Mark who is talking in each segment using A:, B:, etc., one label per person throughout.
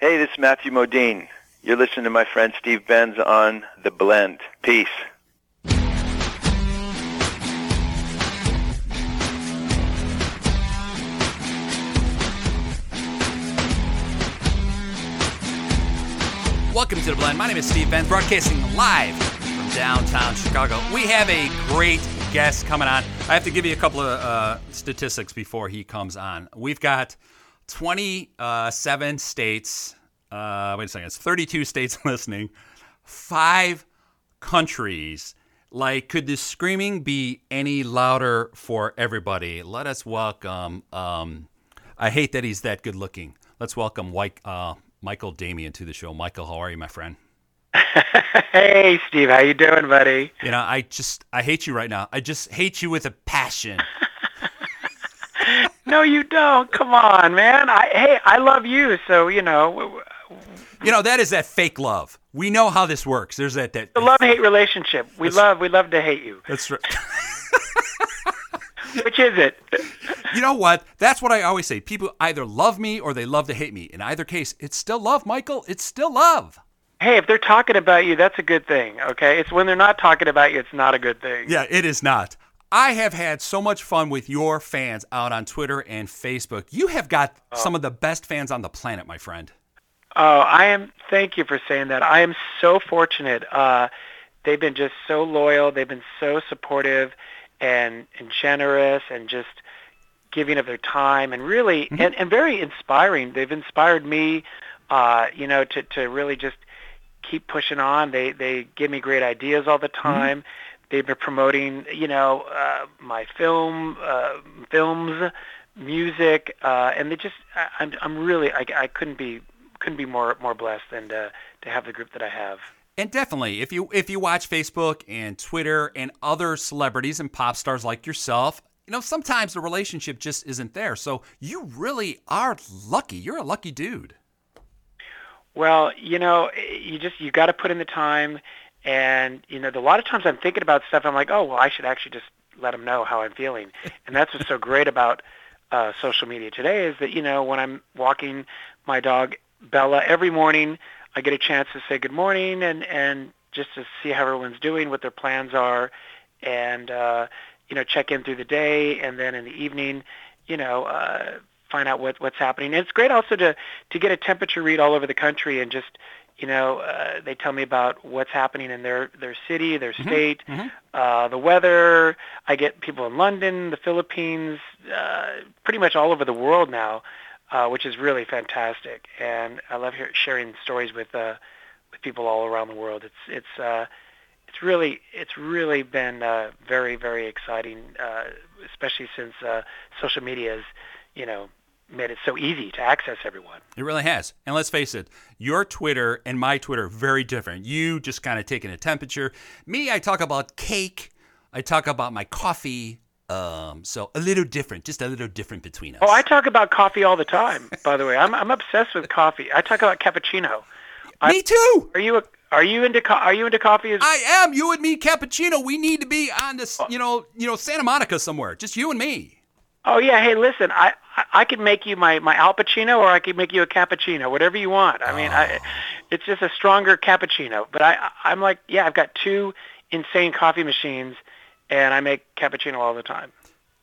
A: Hey, this is Matthew Modine. You're listening to my friend Steve Benz on The Blend. Peace.
B: Welcome to The Blend. My name is Steve Benz, broadcasting live from downtown Chicago. We have a great guest coming on. I have to give you a couple of uh, statistics before he comes on. We've got 27 states, uh, wait a second, it's 32 states listening, five countries. Like, could the screaming be any louder for everybody? Let us welcome, um, I hate that he's that good looking. Let's welcome White, uh, Michael Damian to the show. Michael, how are you, my friend?
C: hey, Steve, how you doing, buddy?
B: You know, I just, I hate you right now. I just hate you with a passion.
C: no, you don't. Come on, man. I hey, I love you, so you know.
B: You know that is that fake love. We know how this works. There's that that
C: the love hate relationship. We love we love to hate you.
B: That's right.
C: Which is it?
B: you know what? That's what I always say. People either love me or they love to hate me. In either case, it's still love, Michael. It's still love.
C: Hey, if they're talking about you, that's a good thing. Okay, it's when they're not talking about you, it's not a good thing.
B: Yeah, it is not. I have had so much fun with your fans out on Twitter and Facebook. You have got some of the best fans on the planet, my friend.
C: Oh, I am. Thank you for saying that. I am so fortunate. Uh, they've been just so loyal. They've been so supportive and and generous and just giving of their time and really and, and very inspiring. They've inspired me, uh, you know, to to really just keep pushing on. They they give me great ideas all the time. They've been promoting, you know, uh, my film, uh, films, music, uh, and they just. I, I'm I'm really. I, I couldn't be couldn't be more more blessed than to to have the group that I have.
B: And definitely, if you if you watch Facebook and Twitter and other celebrities and pop stars like yourself, you know sometimes the relationship just isn't there. So you really are lucky. You're a lucky dude.
C: Well, you know, you just you got to put in the time, and you know, a lot of times I'm thinking about stuff. I'm like, oh, well, I should actually just let them know how I'm feeling, and that's what's so great about uh, social media today is that you know when I'm walking my dog Bella every morning, I get a chance to say good morning and and just to see how everyone's doing, what their plans are, and uh, you know check in through the day, and then in the evening, you know. Uh, find out what, what's happening. And it's great also to to get a temperature read all over the country and just you know uh, they tell me about what's happening in their their city, their state, uh, the weather. I get people in London, the Philippines, uh, pretty much all over the world now, uh, which is really fantastic. And I love hear, sharing stories with uh, with people all around the world. It's it's uh, it's really it's really been uh, very very exciting, uh, especially since uh, social media is, you know made it so easy to access everyone.
B: It really has. And let's face it, your Twitter and my Twitter are very different. You just kind of taking a temperature. Me, I talk about cake. I talk about my coffee. Um, so a little different, just a little different between us.
C: Oh, I talk about coffee all the time. By the way, I'm I'm obsessed with coffee. I talk about cappuccino.
B: me too.
C: Are you a, are you into co- are you into coffee? As,
B: I am. You and me, cappuccino. We need to be on this, you know, you know, Santa Monica somewhere. Just you and me.
C: Oh yeah, hey, listen, I I, could make you my my Al Pacino, or I could make you a cappuccino, whatever you want. I mean, I, oh. it's just a stronger cappuccino. But I I- I'm like, yeah, I've got two insane coffee machines, and I make cappuccino all the time.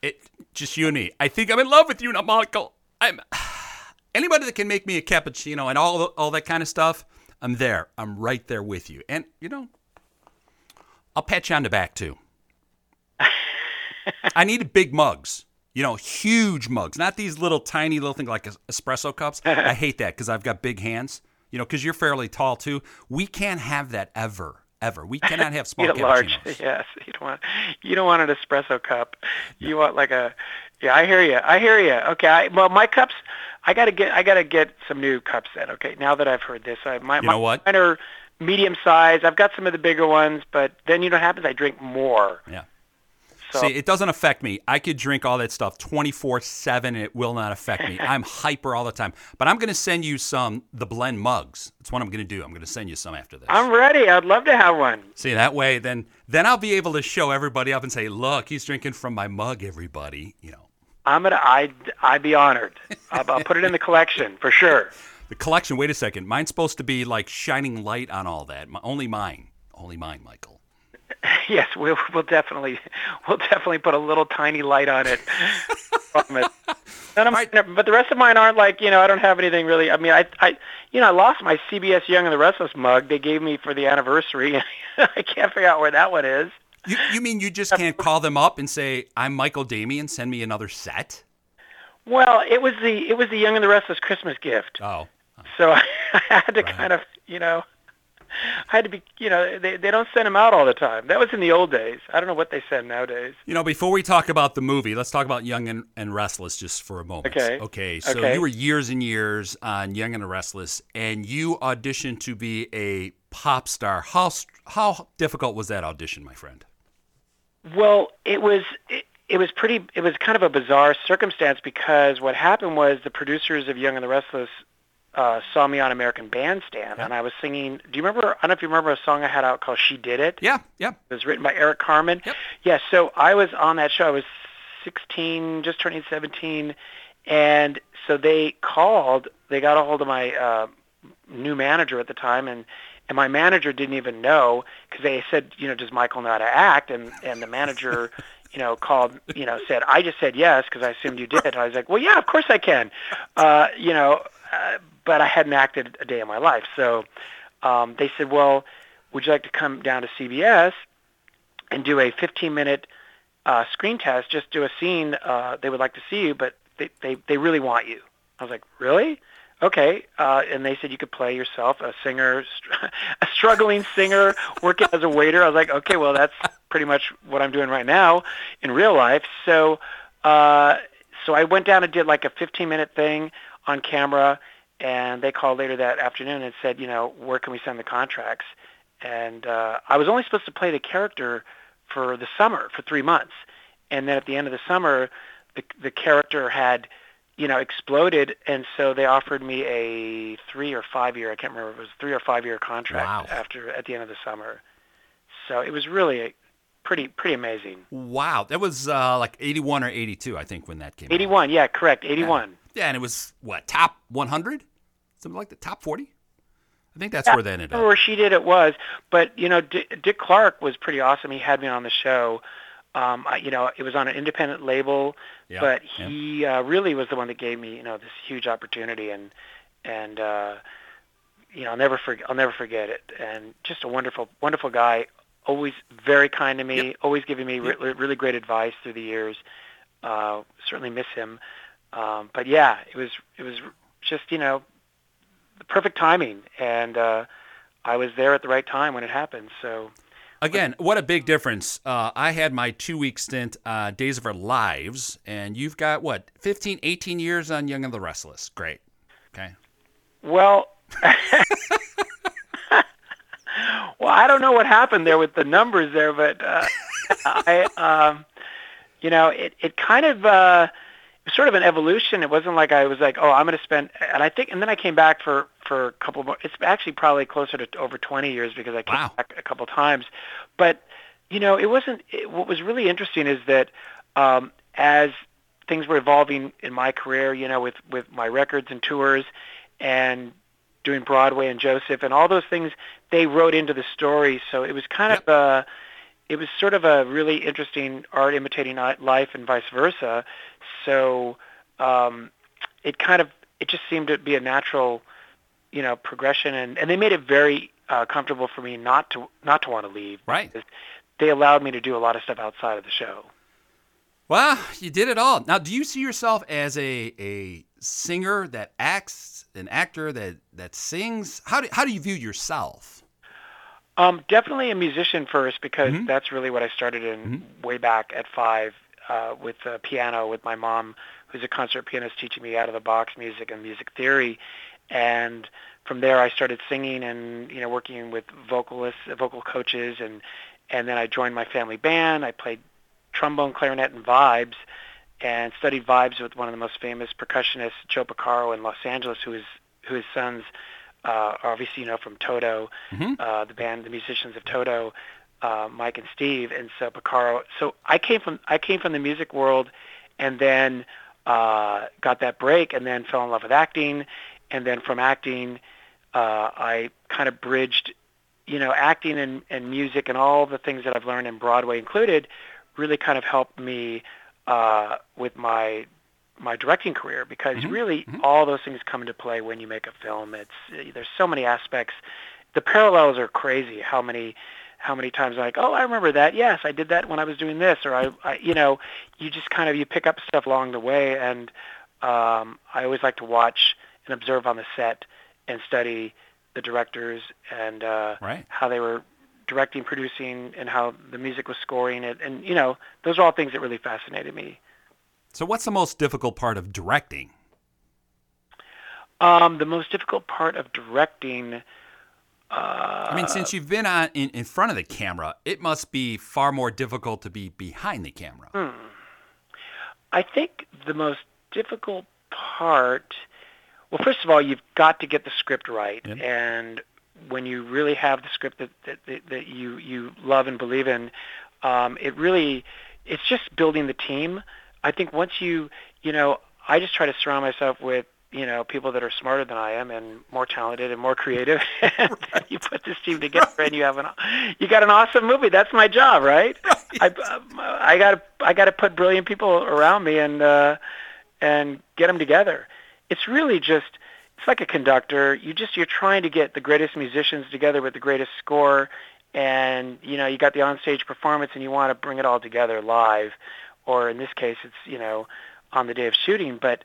B: It just you and me. I think I'm in love with you now, Michael. I'm anybody that can make me a cappuccino and all all that kind of stuff. I'm there. I'm right there with you. And you know, I'll pat you on the back too. I need big mugs. You know, huge mugs, not these little tiny little things like espresso cups. I hate that because I've got big hands. You know, because you're fairly tall too. We can't have that ever, ever. We cannot have small
C: large, yes. You don't want you don't want an espresso cup. You want like a yeah. I hear you. I hear you. Okay. I, well, my cups. I gotta get. I gotta get some new cups then. Okay. Now that I've heard this, I my,
B: You know what?
C: mine are medium size. I've got some of the bigger ones, but then you know what happens? I drink more.
B: Yeah.
C: So
B: See, it doesn't affect me. I could drink all that stuff 24 7 and it will not affect me. I'm hyper all the time. But I'm going to send you some, the blend mugs. That's what I'm going to do. I'm going to send you some after this.
C: I'm ready. I'd love to have one.
B: See, that way, then then I'll be able to show everybody up and say, look, he's drinking from my mug, everybody. You know.
C: I'm gonna. I I'd be honored. I'll, I'll put it in the collection for sure.
B: The collection. Wait a second. Mine's supposed to be like shining light on all that. My, only mine. Only mine, Michael.
C: yes, we'll we'll definitely we'll definitely put a little tiny light on it. None of mine, but the rest of mine aren't like you know. I don't have anything really. I mean, I I you know I lost my CBS Young and the Restless mug they gave me for the anniversary. I can't figure out where that one is.
B: You you mean you just can't call them up and say I'm Michael Damian, send me another set?
C: Well, it was the it was the Young and the Restless Christmas gift.
B: Oh.
C: So I had to
B: Right.
C: kind of you know I had to be you know they they don't send them out all the time. That was in the old days. I don't know what they send nowadays.
B: You know, before we talk about the movie, let's talk about Young and, and Restless just for a moment.
C: Okay.
B: Okay. So
C: Okay.
B: you were years and years on Young and the Restless, and you auditioned to be a pop star. How how difficult was that audition, my friend?
C: Well, it was it, it was pretty it was kind of a bizarre circumstance because what happened was the producers of Young and the Restless uh, saw me on American Bandstand
B: Yeah.
C: and I was singing. Do you remember? I don't know if you remember a song I had out called "She Did It."
B: Yeah. Yeah.
C: It was written by Eric Carmen.
B: Yep.
C: Yeah, so I was on that show. I was 16, just turning 17, and so they called. They got a hold of my uh, new manager at the time, and and my manager didn't even know because they said, you know, does Michael know how to act? And and the manager. You know, called. You know, said I just said yes because I assumed you did. I was like, well, yeah, of course I can. Uh, you know, uh, but I hadn't acted a day in my life. So um, they said, well, would you like to come down to CBS and do a 15 minute uh, screen test, just do a scene. Uh, they would like to see you, but they, they, they really want you. I was like, really? Okay. Uh, and they said you could play yourself, a singer, a struggling singer working as a waiter. I was like, okay, well, that's pretty much what I'm doing right now in real life. So, uh, so I went down and did like a 15 minute thing on camera, and they called later that afternoon and said, you know, where can we send the contracts? And uh, I was only supposed to play the character for the summer for three months, and then at the end of the summer, the the character had, you know, exploded, and so they offered me a three or five year I can't remember it was three or five year contract
B: Wow.
C: after at the end of the summer. So it was really a, pretty pretty amazing.
B: Wow. That was uh, like 81 or 82, I think, when that came out.
C: 81, yeah, correct, 81.
B: Yeah, and it was what top 100, something like the top 40. I think that's
C: Yeah,
B: where they ended up.
C: where she did it was, but you know, Dick, Dick Clark was pretty awesome. He had me on the show. Um, I, you know, it was on an independent label,
B: Yeah,
C: but
B: yeah.
C: he uh, really was the one that gave me, you know, this huge opportunity, and and uh, you know, I'll never forget. I'll never forget it. And just a wonderful, wonderful guy. Always very kind to me. Always giving me re- really great advice through the years. Uh, certainly miss him. Um, but yeah, it was it was just you know the perfect timing, and uh, I was there at the right time when it happened. So
B: Again, what a big difference. Uh, I had my two week stint, uh, Days of Our Lives, and you've got what, 15, 18 years on Young and the Restless. Great. Okay.
C: Well, well, I don't know what happened there with the numbers there, but uh, I, um, you know, it it kind of uh, was sort of an evolution. It wasn't like I was like, oh, I'm going to spend, and I think, and then I came back for for a couple more. It's actually probably closer to over 20 years because I came
B: Wow.
C: back a couple times, but you know, it wasn't. It, what was really interesting is that um, as things were evolving in my career, you know, with with my records and tours, and doing Broadway and Joseph and all those things, they wrote into the story. So it was kind
B: Yep.
C: of a, it was sort of a really interesting art imitating life and vice versa. So um, it kind of, it just seemed to be a natural, you know, progression, and, and they made it very uh, comfortable for me not to not to want to leave.
B: Right.
C: They allowed me to do a lot of stuff outside of the show.
B: Well, you did it all. Now, do you see yourself as a, a singer that acts, an actor that, that sings? How do, how do you view yourself?
C: Um, definitely a musician first because
B: Mhm.
C: that's really what I started in way back at five uh, with uh, piano with my mom, who's a concert pianist, teaching me out of the box music and music theory. And from there, I started singing and you know working with vocalists, vocal coaches, and and then I joined my family band. I played trombone, clarinet, and vibes, and studied vibes with one of the most famous percussionists, Joe Porcaro, in Los Angeles, who is who his sons uh, are obviously you know from Toto,
B: Mhm.
C: uh, the band, the musicians of Toto, uh, Mike and Steve, and so Porcaro. So I came from I came from the music world, and then uh, got that break, and then fell in love with acting, and then from acting, uh, I kind of bridged, you know, acting and, and music and all the things that I've learned in Broadway included, really kind of helped me uh, with my my directing career because
B: Mhm,
C: really
B: mhm.
C: all those things come into play when you make a film. It's there's so many aspects. The parallels are crazy. How many how many times I'm like, oh, I remember that. Yes, I did that when I was doing this, or I, I you know, you just kind of you pick up stuff along the way, and um, I always like to watch and observe on the set and study the directors and uh,
B: Right.
C: how they were directing, producing, and how the music was scoring it, and you know, those are all things that really fascinated me.
B: So, what's the most difficult part of directing?
C: Um, the most difficult part of directing. Uh,
B: I mean, since you've been on in, in front of the camera, it must be far more difficult to be behind the camera.
C: Hmm. I think the most difficult part. Well, first of all, you've got to get the script right, and when you really have the script that that, that, that you you love and believe in, um, it really it's just building the team. I think once you you know, I just try to surround myself with you know people that are smarter than I am and more talented and more creative. and then you put this team together, and you have an you got an awesome movie. That's my job, right? I I got to I got to put brilliant people around me and uh, and get them together. It's really just it's like a conductor. You just you're trying to get the greatest musicians together with the greatest score, and you know you got the onstage performance, and you want to bring it all together live, or in this case, it's you know on the day of shooting. But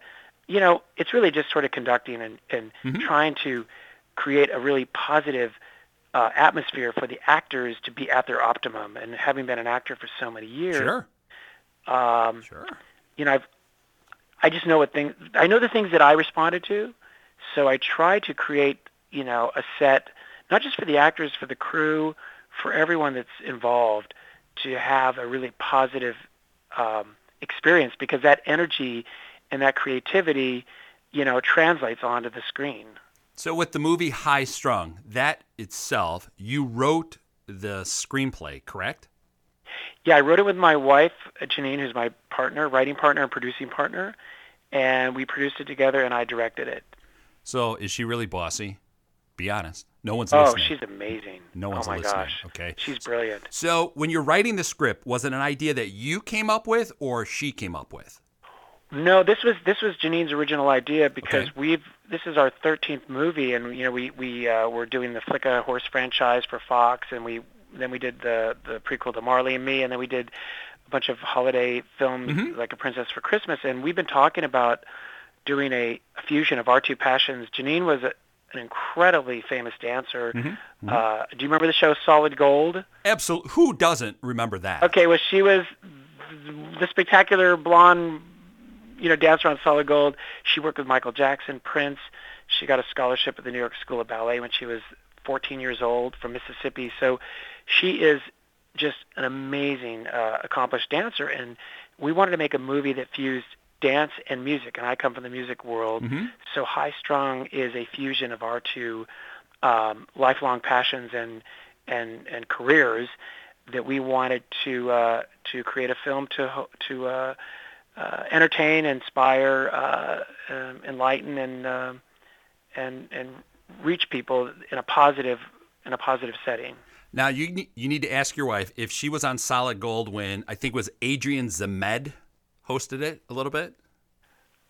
C: you know it's really just sort of conducting and and
B: Mhm.
C: trying to create a really positive uh, atmosphere for the actors to be at their optimum. And having been an actor for so many years,
B: Sure,
C: um,
B: sure.
C: you know, I've, I just know what things, I know the things that I responded to. So I try to create, you know, a set, not just for the actors, for the crew, for everyone that's involved to have a really positive um, experience because that energy and that creativity, you know, translates onto the screen.
B: So, with the movie High Strung, that itself, you wrote the screenplay, correct?
C: Yeah, I wrote it with my wife, Janine, who's my partner, writing partner and producing partner, and we produced it together and I directed it.
B: So, is she really bossy? Be honest. No one's
C: Oh,
B: listening.
C: she's amazing.
B: No one's
C: oh my
B: listening,
C: gosh.
B: okay?
C: She's brilliant.
B: So, when you're writing the script, was it an idea that you came up with or she came up with?
C: No, this was this was Janine's original idea because
B: Okay.
C: we've this is our 13th movie and you know we we uh, were doing the Flicka Horse franchise for Fox and we then we did the the prequel to Marley and Me and then we did a bunch of holiday films
B: Mhm.
C: like A Princess for Christmas and we've been talking about doing a, a fusion of our two passions. Janine was a, an incredibly famous dancer.
B: Mhm.
C: Uh, do you remember the show Solid Gold?
B: Absolutely. Who doesn't remember that?
C: Okay, well, she was the spectacular blonde, you know, dancer on Solid Gold. She worked with Michael Jackson, Prince. She got a scholarship at the New York School of Ballet when she was 14 years old from Mississippi. So she is just an amazing, uh, accomplished dancer. And we wanted to make a movie that fused dance and music. And I come from the music world.
B: Mhm.
C: So High Strung is a fusion of our two um, lifelong passions and and and careers that we wanted to uh, to create a film to to uh, uh, entertain, inspire, uh, um, enlighten, and um and and reach people in a positive in a positive setting.
B: Now, you, you need to ask your wife if she was on Solid Gold when I think it was Adrian Zmed hosted it a little bit.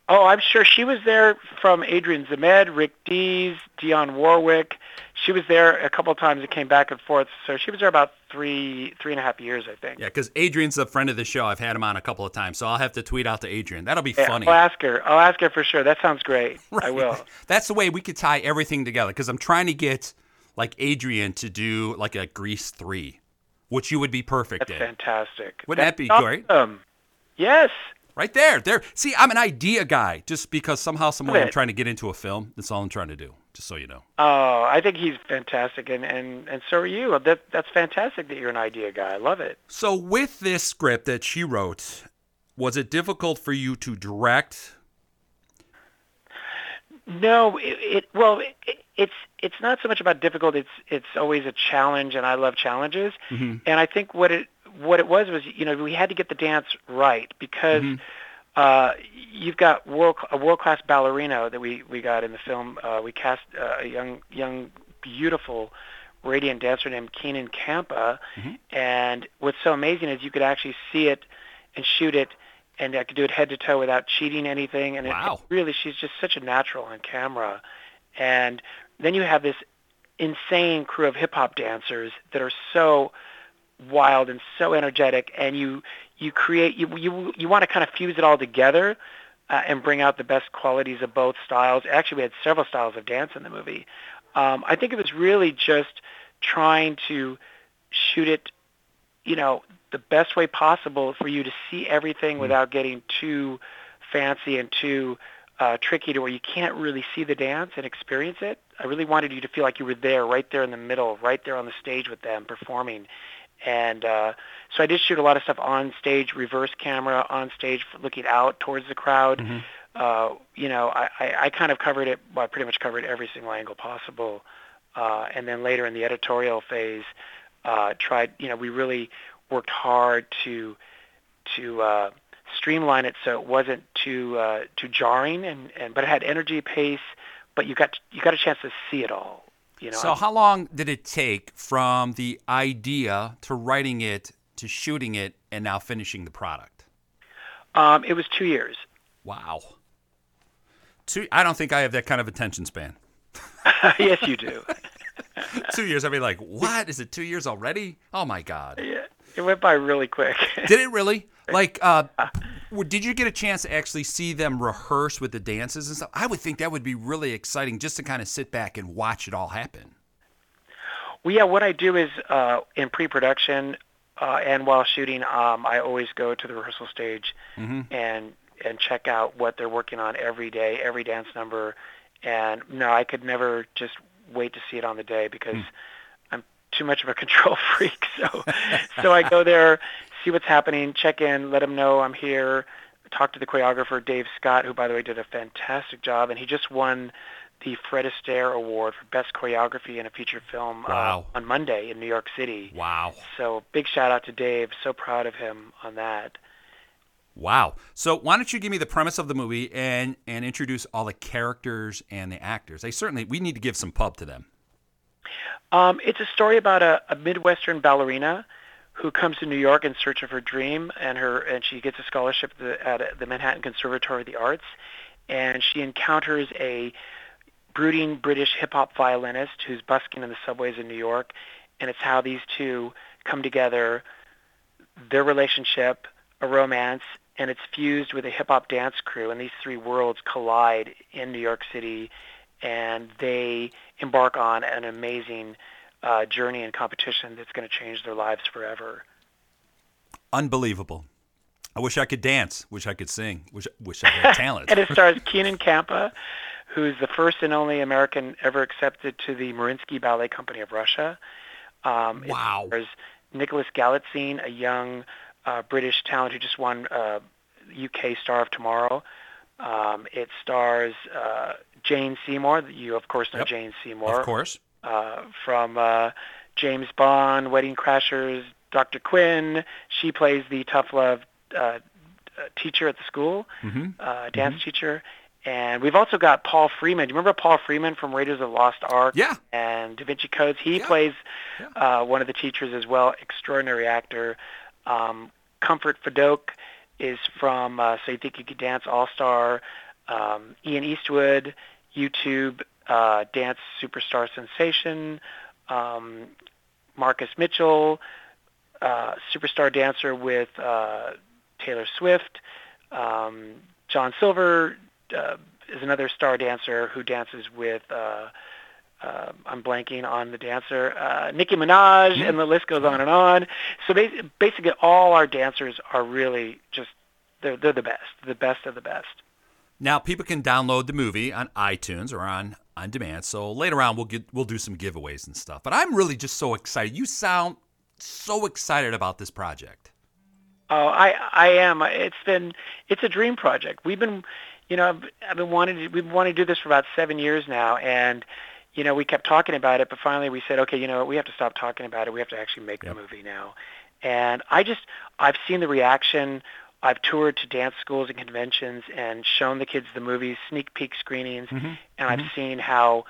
C: Oh, I'm sure she was there from Adrian Zmed, Rick Dees, Dionne Warwick. She was there a couple of times and came back and forth. So she was there about three three and a half years, I think.
B: Yeah, because Adrian's a friend of the show. I've had him on a couple of times, so I'll have to tweet out to Adrian. That'll be
C: Yeah,
B: funny.
C: I'll ask her. I'll ask her for sure. That sounds great. I will.
B: That's the way we could tie everything together. Because I'm trying to get like Adrian to do like a Grease three, which you would be perfect
C: That's
B: in.
C: fantastic.
B: Wouldn't that
C: That's
B: be great?
C: Yes.
B: Right there, there. See, I'm an idea guy. Just because somehow, some way, I'm trying to get into a film. That's all I'm trying to do. Just so you know.
C: Oh, I think he's fantastic, and and and so are you. That that's fantastic that you're an idea guy. I love it.
B: So, with this script that she wrote, was it difficult for you to direct?
C: No, it, it well, it, it's it's not so much about difficult. It's it's always a challenge, and I love challenges.
B: Mhm.
C: And I think what it what it was was you know we had to get the dance right because
B: Mhm.
C: Uh, you've got world a world class ballerino that we we got in the film. Uh, we cast uh, a young young beautiful radiant dancer named Keenan Kampa,
B: Mm-hmm.
C: and what's so amazing is you could actually see it and shoot it, and I could do it head to toe without cheating anything. And it- it, really, she's just such a natural on camera. And then you have this insane crew of hip hop dancers that are so wild and so energetic, and you you create you you you want to kind of fuse it all together. Uh, and bring out the best qualities of both styles. Actually, we had several styles of dance in the movie. Um, I think it was really just trying to shoot it, you know, the best way possible for you to see everything without getting too fancy and too uh, tricky to where you can't really see the dance and experience it. I really wanted you to feel like you were there, right there in the middle, right there on the stage with them performing. And uh, so I did shoot a lot of stuff on stage, reverse camera, on stage, looking out towards the crowd.
B: Mm-hmm.
C: Uh, you know, I, I, I kind of covered it. Well, I pretty much covered every single angle possible. Uh, and then later in the editorial phase, uh, tried. You know, we really worked hard to to uh, streamline it so it wasn't too uh, too jarring, and, and but it had energy, pace. But you got you got a chance to see it all. You know,
B: So, how long did it take from the idea to writing it to shooting it and now finishing the product?
C: um, it was two years.
B: Wow. Two, I don't think I have that kind of attention span.
C: yes, you do.
B: two years, I'd be like, what? Is it two years already? Oh my God.
C: Yeah, it went by really quick.
B: Did it really? Like, uh, w- did you get a chance to actually see them rehearse with the dances and stuff? I would think that would be really exciting just to kind of sit back and watch it all happen.
C: Well, yeah, what I do is uh, in pre-production uh, and while shooting, um, I always go to the rehearsal stage and and check out what they're working on every day, every dance number. And no, I could never just wait to see it on the day because I'm too much of a control freak. So so I go there, see what's happening, check in, let them know I'm here. Talk to the choreographer Dave Scott, who by the way did a fantastic job, and he just won the Fred Astaire Award for Best Choreography in a Feature Film
B: Wow.
C: uh, on Monday in New York City.
B: Wow.
C: So big shout out to Dave. So proud of him on that.
B: Wow. So why don't you give me the premise of the movie and and introduce all the characters and the actors? They certainly we need to give some pub to them.
C: Um, it's a story about a, a Midwestern ballerina who comes to New York in search of her dream, and her and she gets a scholarship at the, Manhattan Conservatory of the Arts, and she encounters a brooding British hip hop violinist who's busking in the subways in New York, and it's how these two come together, their relationship, a romance, and it's fused with a hip hop dance crew, and these three worlds collide in New York City, and they embark on an amazing uh, journey and competition that's going to change their lives forever.
B: Unbelievable. I wish I could dance. Wish I could sing. Wish wish I had talent.
C: and it stars Keenan Kampa, who's the first and only American ever accepted to the Mariinsky Ballet Company of Russia. Um,
B: Wow.
C: It stars Nicholas Galitzine, a young uh, British talent who just won uh, UK Star of Tomorrow. Um, it stars uh, Jane Seymour. You, of course, know
B: Yep.
C: Jane Seymour
B: of course.
C: Uh, from uh, James Bond, Wedding Crashers, Dr. Quinn. She plays the tough love uh, uh, teacher at the school,
B: hmm
C: uh, dance teacher. And we've also got Paul Freeman. Do you remember Paul Freeman from Raiders of the Lost Ark?
B: Yeah.
C: And Da Vinci Codes? He
B: Yeah.
C: plays
B: Yeah.
C: uh, one of the teachers as well. Extraordinary actor. Um, Comfort Fedoke is from uh, So You Think You Could Dance All Star. Um, Ian Eastwood, YouTube uh, dance superstar sensation. Um, Marcus Mitchell, uh, superstar dancer with uh, Taylor Swift. Um, John Silver uh, is another star dancer who dances with. Uh, uh, I'm blanking on the dancer, uh, Nicki Minaj, and the list goes on and on. So bas- basically, all our dancers are really just they're they're the best, the best of the best.
B: Now people can download the movie on iTunes or on on demand. So later on we'll get we'll do some giveaways and stuff. But I'm really just so excited. You sound so excited about this project.
C: Oh, I I am. It's been it's a dream project. We've been, you know, I've, I've been wanting to, we've wanting to do this for about seven years now, and you know, we kept talking about it, but finally we said, okay, you know, we have to stop talking about it. We have to actually make
B: Yep.
C: the movie now. And I just I've seen the reaction I've toured to dance schools and conventions and shown the kids the movies, sneak peek screenings,
B: Mm-hmm.
C: and I've seen how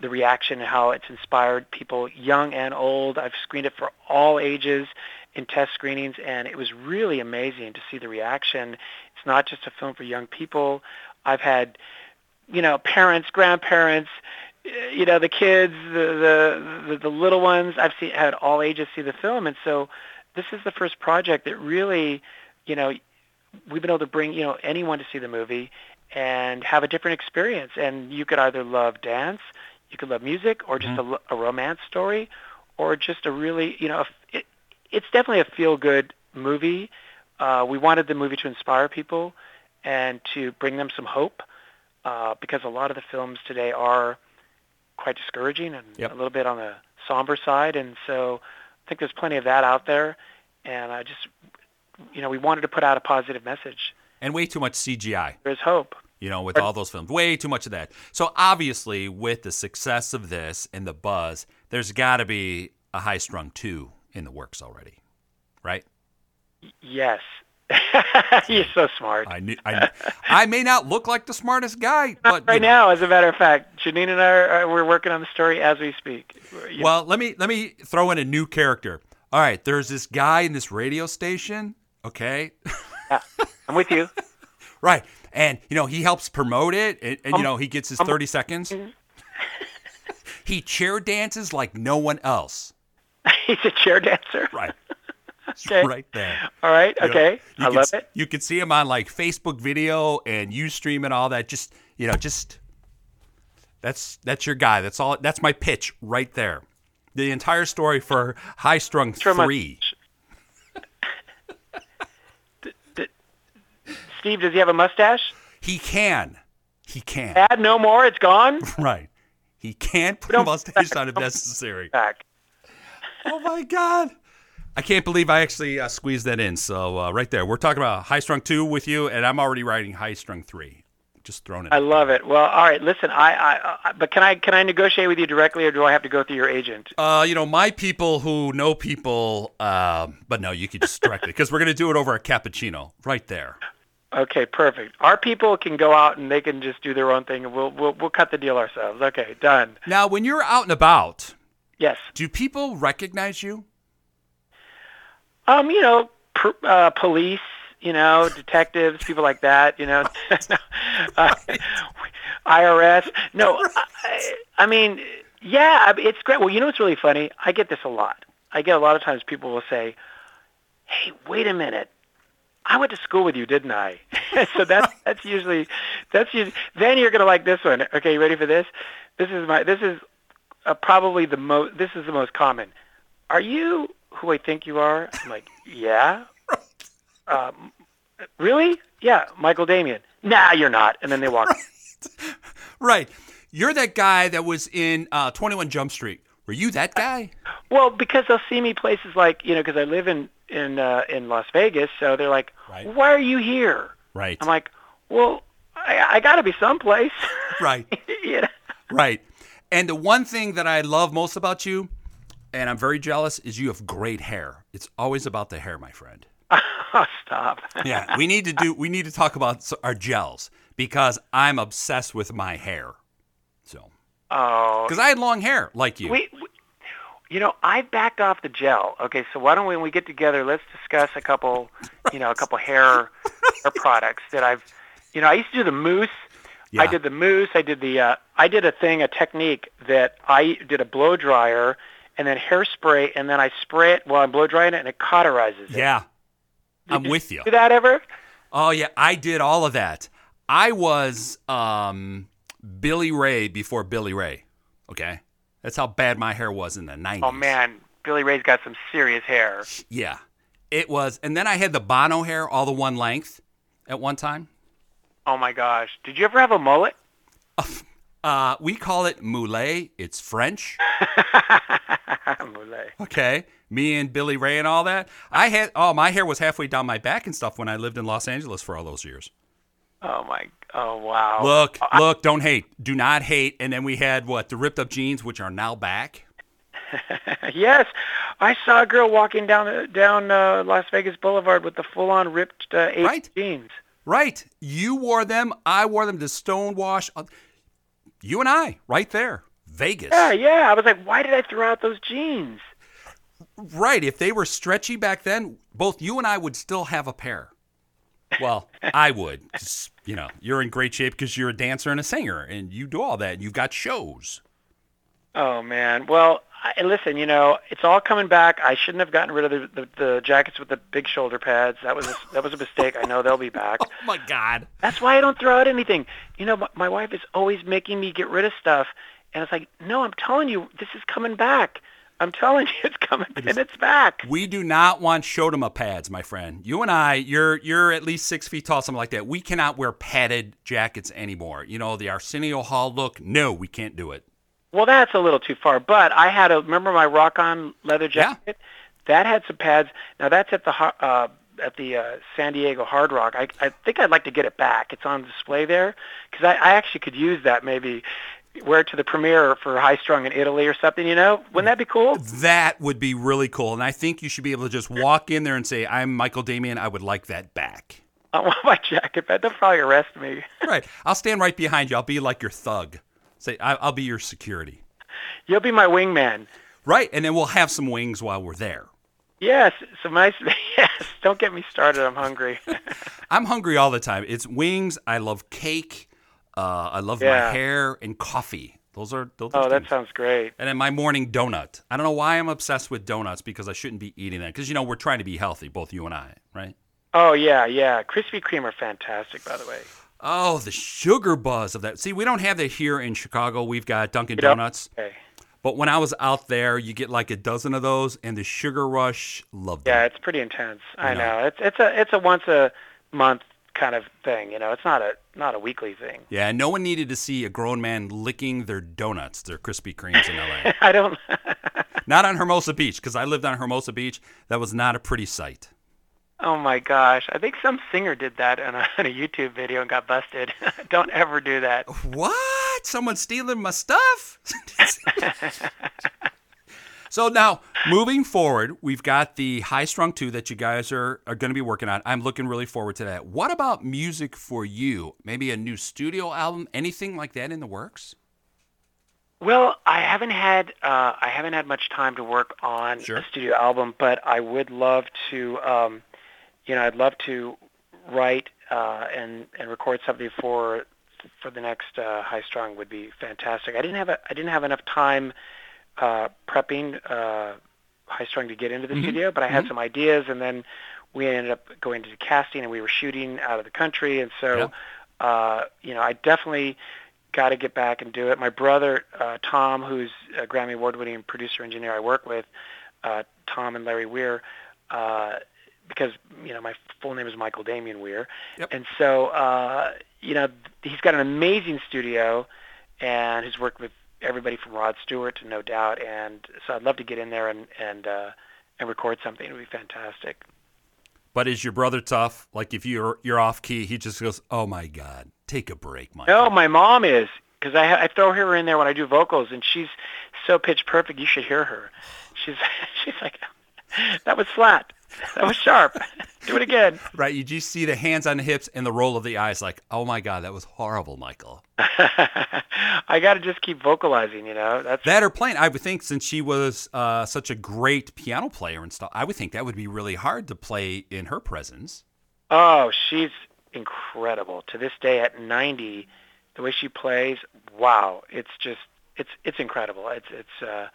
C: the reaction and how it's inspired people, young and old. I've screened it for all ages in test screenings, and it was really amazing to see the reaction. It's not just a film for young people. I've had, you know, parents, grandparents, eh, you know, the kids, the the, the, the little ones. I've seen had all ages see the film, and so this is the first project that really, you know, we've been able to bring you know anyone to see the movie and have a different experience. And you could either love dance, you could love music, or just a, lo- a romance story, or just a really you know it, it's definitely a feel good movie. Uh, we wanted the movie to inspire people and to bring them some hope uh, because a lot of the films today are quite discouraging and
B: Yep.
C: a little bit on the somber side. And so I think there's plenty of that out there. And I just, you know, we wanted to put out a positive message.
B: And way too much CGI.
C: There's hope.
B: you know, with all those films. Way too much of that. So obviously, with the success of this and the buzz, there's got to be a High Strung 2 in the works already, right?
C: Yes. You're so smart.
B: I knew, I, I may not look like the smartest guy, but you
C: right
B: know.
C: now, as a matter of fact, Janine and I are, we're working on the story as we speak. You-
B: Well, let me let me throw in a new character. All right, there's this guy in this radio station, okay?
C: yeah, I'm with you.
B: right. And you know, he helps promote it and, and
C: Um,
B: you know, he gets his 30 seconds. he chair dances like no one else.
C: He's a chair dancer.
B: Right.
C: Okay.
B: Right there.
C: All right.
B: You
C: Okay.
B: you
C: I
B: can
C: love it.
B: You can see him on like Facebook video and Ustream and all that. Just you know, just that's that's your guy. That's all. That's my pitch right there. The entire story for High Strung Three.
C: Steve, does he have a mustache?
B: He can. He can.
C: Add no more. It's gone.
B: Right. He can't put a mustache on if necessary.
C: Back.
B: Oh my God. I can't believe I actually uh, squeezed that in. So uh, right there, we're talking about High Strung Two with you, and I'm already writing High Strung Three. Just throwing it.
C: I love it. Well, all right. Listen, I, I, I, but can I, can I negotiate with you directly, or do I have to go through your agent?
B: Uh, you know, my people who know people, um, but no, you could just directly because we're gonna do it over a cappuccino right there.
C: Okay, perfect. Our people can go out and they can just do their own thing, and we'll, we'll, we'll cut the deal ourselves. Okay, done.
B: Now, when you're out and about,
C: Yes.
B: do people recognize you?
C: Um, you know, pr- uh, police, you know, detectives, people like that, you know, uh, IRS. No, I, I mean, yeah, it's great. Well, you know what's really funny? I get this a lot. I get a lot of times people will say, "Hey, wait a minute." I went to school with you, didn't I? so that's that's usually that's usually, then you're gonna like this one. Okay, you ready for this? This is my this is uh, probably the most this is the most common. Are you who I think you are? I'm like, yeah. Um, really? Yeah, Michael Damian. Nah, you're not. And then they walk.
B: Right. right. You're that guy that was in uh, 21 Jump Street. Were you that guy?
C: Well, because they'll see me places like you know, because I live in in uh, in Las Vegas, so they're like,
B: Right.
C: why are you here?
B: Right.
C: I'm like, well, I, I got to be someplace.
B: Right.
C: you know?
B: Right. And the one thing that I love most about you, and I'm very jealous, is you have great hair. It's always about the hair, my friend.
C: Oh, stop.
B: Yeah, we need to do. We need to talk about our gels because I'm obsessed with my hair. So,
C: Oh,
B: because I had long hair like you.
C: we, we, you know, I backed off the gel. Okay, so why don't we, when we get together, let's discuss a couple, you know, a couple hair, hair products that I've, you know, I used to do the mousse.
B: Yeah.
C: I did the mousse. I did the, uh, I did a thing, a technique that I did a blow dryer and then hairspray, and then I spray it while I'm blow drying it, and it cauterizes it.
B: yeah, I'm
C: Did
B: with you.
C: Do that ever?
B: Oh yeah, I did all of that. I was um, Billy Ray before Billy Ray. Okay, that's how bad my hair was in the '90s.
C: Oh man, Billy Ray's got some serious hair.
B: Yeah, it was. And then I had the Bono hair, all the one length, at one time.
C: Oh my gosh, did you ever have a mullet?
B: Uh, we call it moulet. It's French.
C: mullet.
B: Okay. Me and Billy Ray and all that. I had oh my hair was halfway down my back and stuff when I lived in Los Angeles for all those years.
C: Oh my. Oh wow.
B: Look, look, don't hate. Do not hate. And then we had what? The ripped up jeans which are now back.
C: yes. I saw a girl walking down down uh, Las Vegas Boulevard with the full-on ripped uh,
B: Right.
C: jeans.
B: Right. You wore them. I wore them to Stonewash. Uh, You and I, right there. Vegas.
C: Yeah, yeah. I was like, why did I throw out those jeans?
B: Right. If they were stretchy back then, both you and I would still have a pair. Well, I would. You know, you're in great shape because you're a dancer and a singer, and you do all that. And you've got shows.
C: Oh man. Well, I, listen. You know, it's all coming back. I shouldn't have gotten rid of the, the, the jackets with the big shoulder pads. That was a, that was a mistake. I know they'll be back.
B: Oh my God.
C: That's why I don't throw out anything. You know, my, my wife is always making me get rid of stuff, and it's like, no, I'm telling you, this is coming back. I'm telling you, it's coming, and it's back.
B: We do not want Shodema pads, my friend. You and I, you're you're at least six feet tall, something like that. We cannot wear padded jackets anymore. You know, the Arsenio Hall look. No, we can't do it.
C: Well, that's a little too far. But I had a remember my rock-on leather
B: Yeah.
C: jacket. That had some pads. Now that's at the uh, at the uh, San Diego Hard Rock. I I think I'd like to get it back. It's on display there because I, I actually could use that maybe. Wear it to the premiere for High Strung in Italy or something. You know, wouldn't that be cool?
B: That would be really cool. And I think you should be able to just walk in there and say, I'm Michael Damian. I would like that back.
C: I want my jacket back. They'll probably arrest me.
B: Right. I'll stand right behind you. I'll be like your thug. Say, I'll be your security.
C: You'll be my wingman.
B: Right. And then we'll have some wings while we're there.
C: Yes, some nice. Yes, don't get me started. I'm hungry.
B: I'm hungry all the time. It's wings. I love cake. Uh, I love my hair and coffee. Those are those.
C: oh, that
B: things.
C: sounds great.
B: And then my morning donut. I don't know why I'm obsessed with donuts because I shouldn't be eating them. Because you know we're trying to be healthy, both you and I, right?
C: Oh yeah, yeah. Krispy Kreme are fantastic, by the way.
B: Oh, the sugar buzz of that. See, we don't have that here in Chicago. We've got Dunkin'
C: You?
B: Donuts.
C: Okay.
B: But when I was out there, you get like a dozen of those, and the sugar rush, loved
C: Yeah,
B: them.
C: it's pretty intense. I
B: I know.
C: know. It's it's a it's a once a month kind of thing. You know, it's not a not a weekly thing.
B: Yeah, no one needed to see a grown man licking their donuts, their Krispy Kremes in LA.
C: I don't.
B: not on Hermosa Beach, because I lived on Hermosa Beach. That was not a pretty sight.
C: oh my gosh, I think some singer did that on a, on a YouTube video and got busted. don't ever do that.
B: What? Someone stealing my stuff? So now, moving forward, we've got the High Strung 2 that you guys are, are going to be working on. I'm looking really forward to that. What about music for you? Maybe a new studio album? Anything like that in the works?
C: Well, I haven't had uh, I haven't had much time to work on
B: Sure.
C: a studio album, but I would love to. Um, you know, I'd love to write uh, and and record something for for the next uh, High Strung would be fantastic. I didn't have a, I didn't have enough time uh, prepping uh, High Strung to get into the
B: Mhm.
C: studio, but I had
B: Mhm.
C: some ideas, and then we ended up going to casting, and we were shooting out of the country, and so uh, you know, I definitely got to get back and do it. My brother uh, Tom, who's a Grammy Award-winning producer engineer I work with, uh, Tom and Larry Weir, uh, because you know my full name is Michael Damian Weir,
B: Yep.
C: and so uh, you know he's got an amazing studio, and he's worked with everybody from Rod Stewart to No Doubt, and so I'd love to get in there and and uh, and record something. It would be fantastic.
B: But is your brother tough? Like if you're you're off key, he just goes, "Oh my God, take a break, Mike."
C: No, my mom is because I, I throw her in there when I do vocals, and she's so pitch perfect. You should hear her. She's she's like, that was flat, that was sharp. do it again.
B: Right? You just see the hands on the hips and the roll of the eyes, like, "Oh my God, that was horrible, Michael."
C: I got to just keep vocalizing. You know, that's
B: That or playing, I would think, since she was uh, such a great piano player and stuff, I would think that would be really hard to play in her presence.
C: oh, she's incredible. To this day, at 90, the way she plays, wow, it's just it's it's incredible. It's it's uh,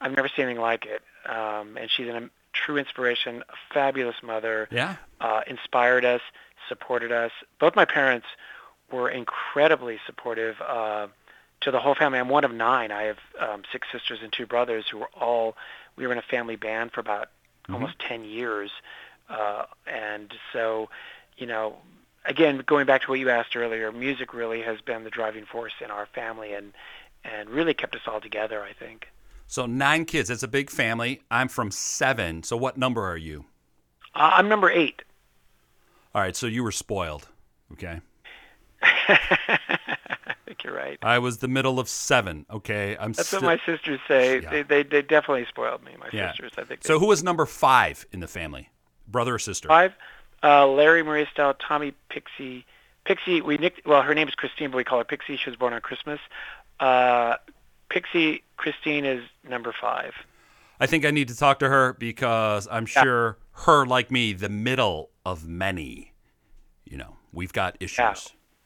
C: I've never seen anything like it. Um, and she's a true inspiration, a fabulous mother.
B: Yeah.
C: uh, inspired us, supported us. Both my parents were incredibly supportive uh, to the whole family. I'm one of nine. I have um, six sisters and two brothers who were all. We were in a family band for about almost ten years, uh, and so, you know, again, going back to what you asked earlier, music really has been the driving force in our family, and and really kept us all together. I think.
B: So nine kids. It's a big family. I'm from seven. So what number are you?
C: Uh, I'm number eight.
B: All right. So you were spoiled. Okay.
C: I think you're right.
B: I was the middle of seven. Okay, I'm.
C: That's
B: sti-
C: what my sisters say.
B: Yeah.
C: They, they they definitely spoiled me. My
B: Yeah.
C: sisters. I think.
B: So who was number five in the family? Brother or sister?
C: Five, uh, Larry Maria Style, Tommy Pixie. Pixie, we nicked, well, her name is Christine, but we call her Pixie. She was born on Christmas. Uh, Pixie Christine is number five.
B: I think I need to talk to her because I'm
C: Yeah.
B: sure her, like me, the middle of many. You know, we've got issues.
C: Yeah.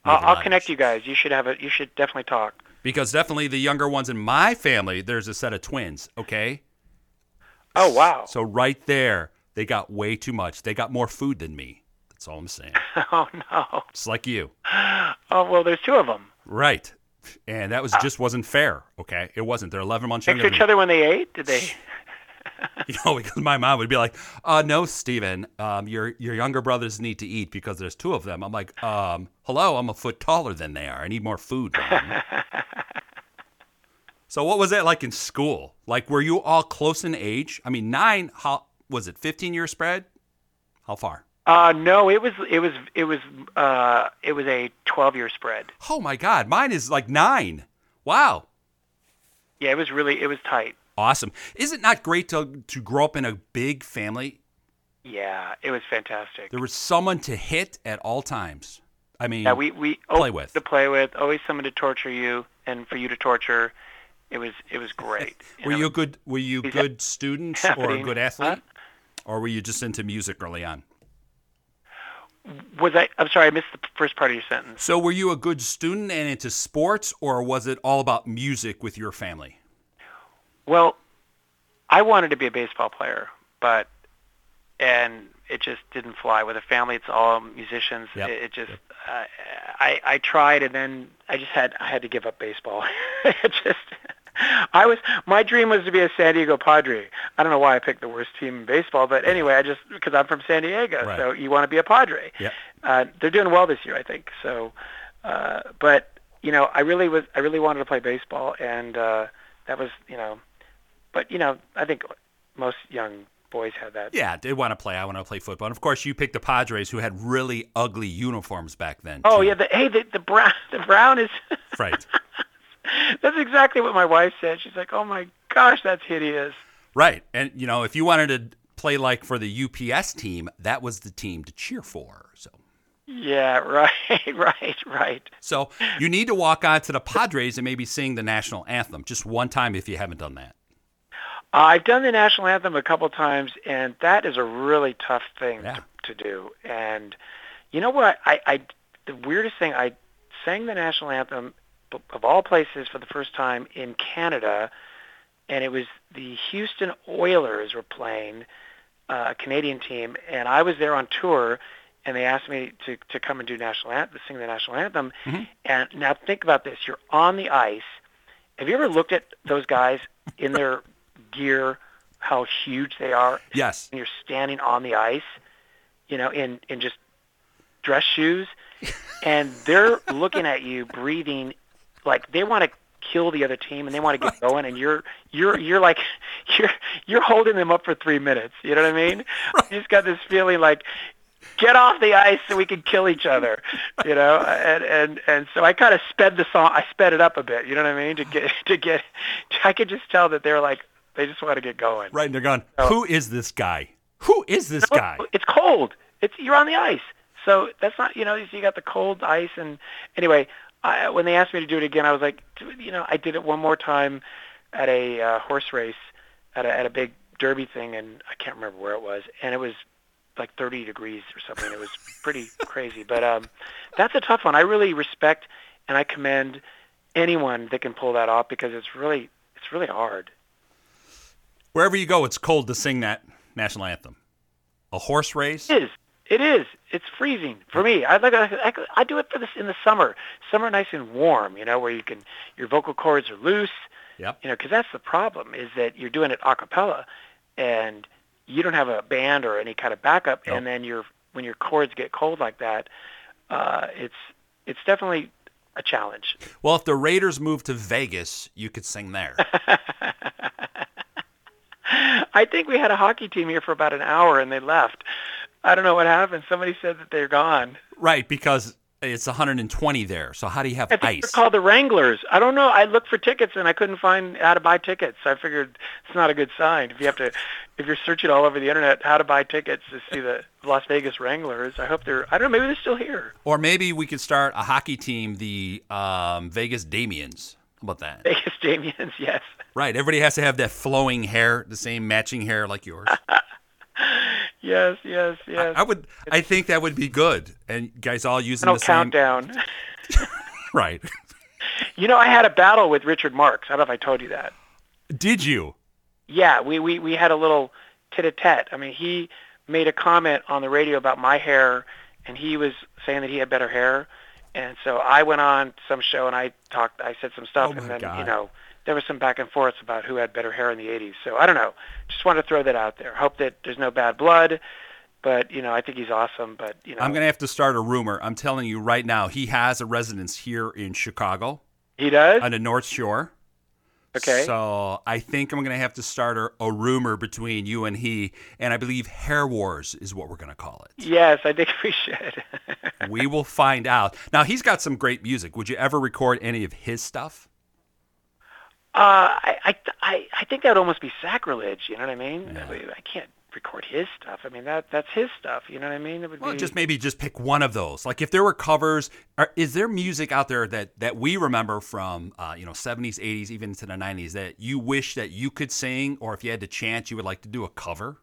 C: I'll, I'll connect you guys. You should have a. You should definitely talk.
B: Because definitely the younger ones in my family, there's a set of twins. Okay.
C: Oh wow.
B: So right there, they got way too much. They got more food than me. That's all I'm saying.
C: Oh no.
B: Just like you.
C: Oh well, there's two of them.
B: Right. And that was just wasn't fair. Okay. It wasn't. They're 11 months younger
C: to each other when they ate. Did they?
B: You know, because my mom would be like, uh, no, Steven, um, your your younger brothers need to eat because there's two of them. I'm like, um, hello, I'm a foot taller than they are. I need more food. So what was that like in school? Like, were you all close in age? I mean, nine, how was it 15 year spread? How far?
C: Uh, no, it was it was it was uh it was a 12 year spread.
B: Oh my God, mine is like nine. Wow.
C: Yeah, it was really it was tight.
B: Awesome. Is it not great to to grow up in a big family?
C: Yeah, it was fantastic.
B: There was someone to hit at all times. I mean,
C: Yeah, we we
B: Play
C: always
B: with.
C: to play with, always someone to torture you and for you to torture. It was it was great.
B: were
C: know?
B: you a good were you good student or a good
C: Huh?
B: athlete, or were you just into music early on?
C: Was I? I'm sorry, I missed the first part of your sentence.
B: So were you a good student and into sports, or was it all about music with your family?
C: Well, I wanted to be a baseball player, but and it just didn't fly with a family. It's all musicians.
B: Yep.
C: It, it just uh, I I tried and then I just had I had to give up baseball. it just I was my dream was to be a San Diego Padre. I don't know why I picked the worst team in baseball, but anyway, I just because I'm from San Diego,
B: Right.
C: so you want to be a Padre.
B: Yep.
C: Uh, they're doing well this year, I think. So, uh, but you know, I really was I really wanted to play baseball, and uh, that was you know, but you know, I think most young boys have that.
B: Yeah, they want to play. I want to play football. And of course, you picked the Padres, who had really ugly uniforms back then.
C: Oh
B: too.
C: yeah, the, hey, the, the brown the brown is.
B: right,
C: that's exactly what my wife said. She's like, "Oh my gosh, that's hideous."
B: right. And you know, if you wanted to play like for the UPS team, that was the team to cheer for. So.
C: Yeah, right, right, right.
B: So you need to walk on to the Padres and maybe sing the national anthem just one time if you haven't done that.
C: Uh, I've done the national anthem a couple times, and that is a really tough thing
B: Yeah.
C: to, to do. And you know what? I, I the weirdest thing I sang the national anthem of all places for the first time in Canada, and it was the Houston Oilers were playing uh, a Canadian team, and I was there on tour, and they asked me to to come and do national anthem, sing the national anthem.
B: Mhm.
C: And now think about this: you're on the ice. Have you ever looked at those guys in their gear, how huge they are,
B: Yes.
C: and you're standing on the ice, you know, in in just dress shoes, and they're looking at you, breathing like they want to kill the other team and they want to get going, and you're you're you're like you're you're holding them up for three minutes. You know what I mean? You just got this feeling like. Get off the ice so we can kill each other, you know, and and and so I kind of sped the song. I sped it up a bit, you know what I mean, to get to get. I could just tell that they're like they just want to get going.
B: Right. And they're going,
C: Oh.
B: who is this guy? Who is this
C: No,
B: guy?
C: It's cold. It's you're on the ice, so that's not you know you got the cold ice and anyway. I, when they asked me to do it again, I was like, you know, I did it one more time at a uh, horse race at a at a big derby thing, and I can't remember where it was, and it was like 30 degrees or something. It was pretty crazy, but um, that's a tough one. I really respect and I commend anyone that can pull that off because it's really it's really hard.
B: Wherever you go, it's cold to sing that national anthem. A horse race?
C: It is. It is. It's freezing for me. I like. I, I do it for this in the summer. Summer, nice and warm. You know, where you can your vocal cords are loose.
B: Yep.
C: You know, because that's the problem is that you're doing it a cappella, and you don't have a band or any kind of backup,
B: Nope.
C: and then your when your chords get cold like that, uh, it's it's definitely a challenge.
B: Well, if the Raiders moved to Vegas, you could sing there.
C: I think we had a hockey team here for about an hour and they left. I don't know what happened. Somebody said that they're gone.
B: right, because it's 120 there. So how do you have
C: I think
B: ice?
C: they're called the Wranglers. I don't know. I looked for tickets and I couldn't find how to buy tickets. I figured it's not a good sign. If you have to, if you're searching all over the internet how to buy tickets to see the Las Vegas Wranglers, I hope they're. I don't know. Maybe they're still here.
B: or maybe we could start a hockey team, the um, Vegas Damians. How about that?
C: Vegas Damians. Yes.
B: Right. Everybody has to have that flowing hair, the same matching hair like yours.
C: Yes. Yes. Yes.
B: I would. I think that would be good. And guys all using
C: no
B: the same.
C: countdown.
B: Right.
C: You know, I had a battle with Richard Marx. I don't know if I told you that.
B: Did you?
C: Yeah, we, we, we had a little tit-a-tat. I mean, he made a comment on the radio about my hair, and he was saying that he had better hair. And so I went on some show and I talked, I said some stuff,
B: Oh,
C: and then
B: God.
C: you know there was some back and forth about who had better hair in the '80s. So I don't know. Just wanted to throw that out there. Hope that there's no bad blood, but you know I think he's awesome. But you know
B: I'm going to have to start a rumor. I'm telling you right now, he has a residence here in Chicago
C: he does.
B: on the North Shore.
C: Okay.
B: So I think I'm going to have to start a, a rumor between you and he, and I believe Hair Wars is what we're going to call it.
C: yes, I think we should.
B: we will find out. Now he's got some great music. Would you ever record any of his stuff?
C: Uh, I, I, I, think that would almost be sacrilege. You know what I mean?
B: Yeah.
C: I can't record his stuff. I mean, that that's his stuff. You know what I mean? It would
B: Well,
C: be
B: just maybe just pick one of those. Like if there were covers, are, is there music out there that that we remember from uh, you know 70s, 80s, even into the 90s that you wish that you could sing, or if you had the chance, you would like to do a cover?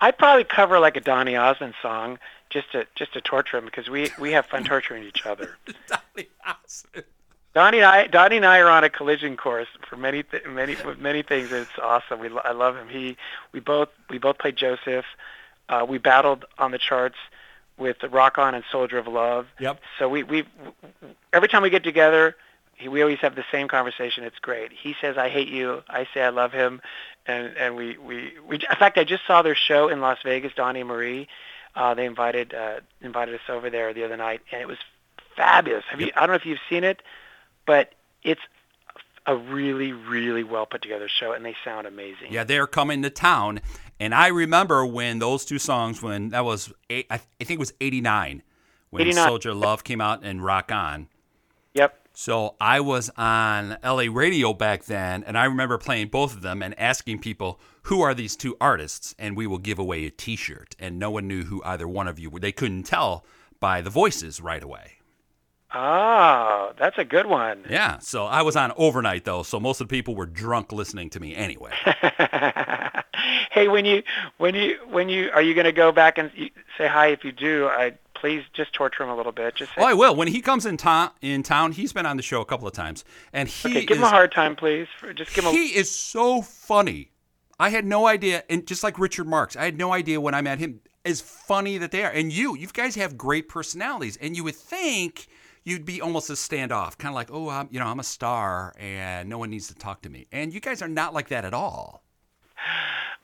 C: I'd probably cover like a Donny Osmond song just to just to torture him because we we have fun torturing each other. Donny and I, Donny and I are on a collision course for many, th- many, many things. It's awesome. We, I love him. He, we both, we both played Joseph. Uh, we battled on the charts with Rock On and Soldier of Love.
B: Yep.
C: So we, we, every time we get together, he, we always have the same conversation. It's great. He says, "I hate you." I say, "I love him," and and we, we, we. In fact, I just saw their show in Las Vegas. Donny and Marie, uh, they invited uh, invited us over there the other night, and it was fabulous. Have you? I don't know if you've seen it, but it's a really, really well put together show, and they sound amazing.
B: Yeah, they're coming to town, and I remember when those two songs, when that was, eight, I, think it was '89, when
C: 89.
B: Soldier Love came out and Rock On.
C: Yep.
B: So I was on LA radio back then, and I remember playing both of them and asking people, who are these two artists? And we will give away a t shirt. And no one knew who either one of you were. They couldn't tell by the voices right away.
C: Oh, that's a good one.
B: Yeah. So I was on overnight, though. So most of the people were drunk listening to me anyway.
C: hey, when you when you when you are you going to go back and say hi? If you do, I please just torture him a little bit. Just say,
B: oh, I will. When he comes in, to- in town, he's been on the show a couple of times. And he
C: okay, give
B: is,
C: him a hard time, please. Just give him.
B: he is so funny. I had no idea, and just like Richard Marx, I had no idea when I met him as funny that they are. And you, you guys have great personalities, and you would think you'd be almost a standoff, kind of like, oh, I'm, you know, I'm a star, and no one needs to talk to me. And you guys are not like that at all.